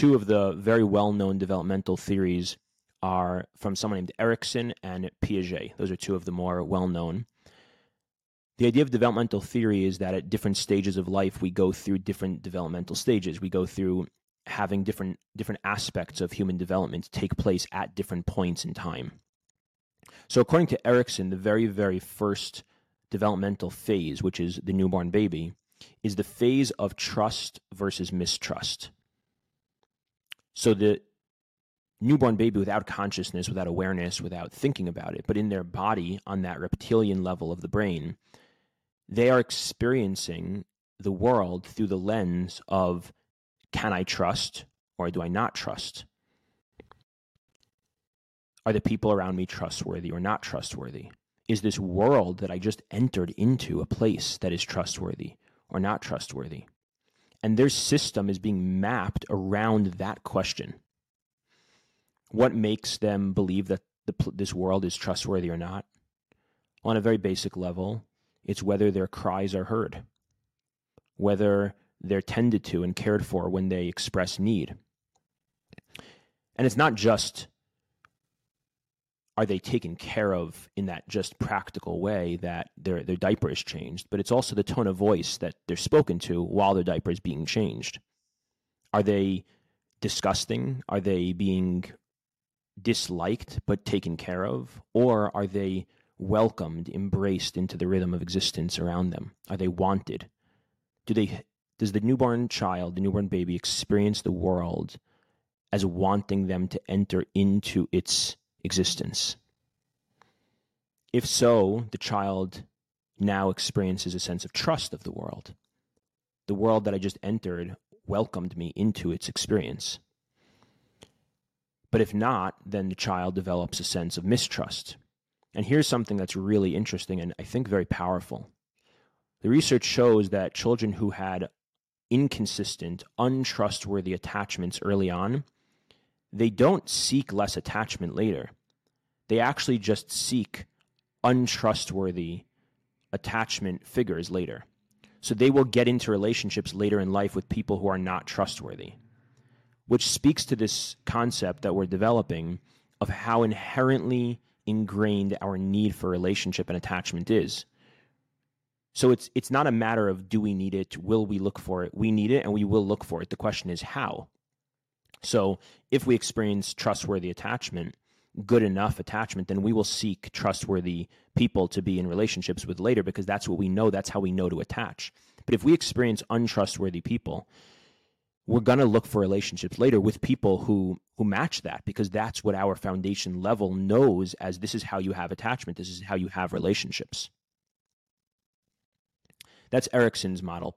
two of the very well known developmental theories are from someone named Erikson and Piaget. Those are two of the more well known. The idea of developmental theory is that at different stages of life, we go through different developmental stages. We go through having different different aspects of human development take place at different points in time. So, according to Erikson, the very, very first developmental phase, which is the newborn baby, is the phase of trust versus mistrust. So, the newborn baby without consciousness, without awareness, without thinking about it, but in their body on that reptilian level of the brain, they are experiencing the world through the lens of can I trust or do I not trust? Are the people around me trustworthy or not trustworthy? Is this world that I just entered into a place that is trustworthy or not trustworthy? And their system is being mapped around that question. What makes them believe that the, this world is trustworthy or not? On a very basic level, it's whether their cries are heard, whether they're tended to and cared for when they express need. And it's not just are they taken care of in that just practical way that their their diaper is changed, but it's also the tone of voice that they're spoken to while their diaper is being changed. Are they disgusting? Are they being disliked but taken care of? Or are they welcomed, embraced into the rhythm of existence around them? Are they wanted? Do they does the newborn child, the newborn baby experience the world as wanting them to enter into its existence? If so, the child now experiences a sense of trust of the world. The world that I just entered welcomed me into its experience. But if not, then the child develops a sense of mistrust. And here's something that's really interesting and I think very powerful. The research shows that children who had inconsistent, untrustworthy attachments early on, they don't seek less attachment later. They actually just seek untrustworthy attachment figures later. So they will get into relationships later in life with people who are not trustworthy, which speaks to this concept that we're developing of how inherently ingrained our need for relationship and attachment is. So it's it's not a matter of do we need it, will we look for it? We need it and we will look for it. The question is how. So if we experience trustworthy attachment, good enough attachment, then we will seek trustworthy people to be in relationships with later because that's what we know, that's how we know to attach. But if we experience untrustworthy people, we're going to look for relationships later with people who who match that because that's what our foundation level knows as this is how you have attachment, this is how you have relationships. That's Erikson's model.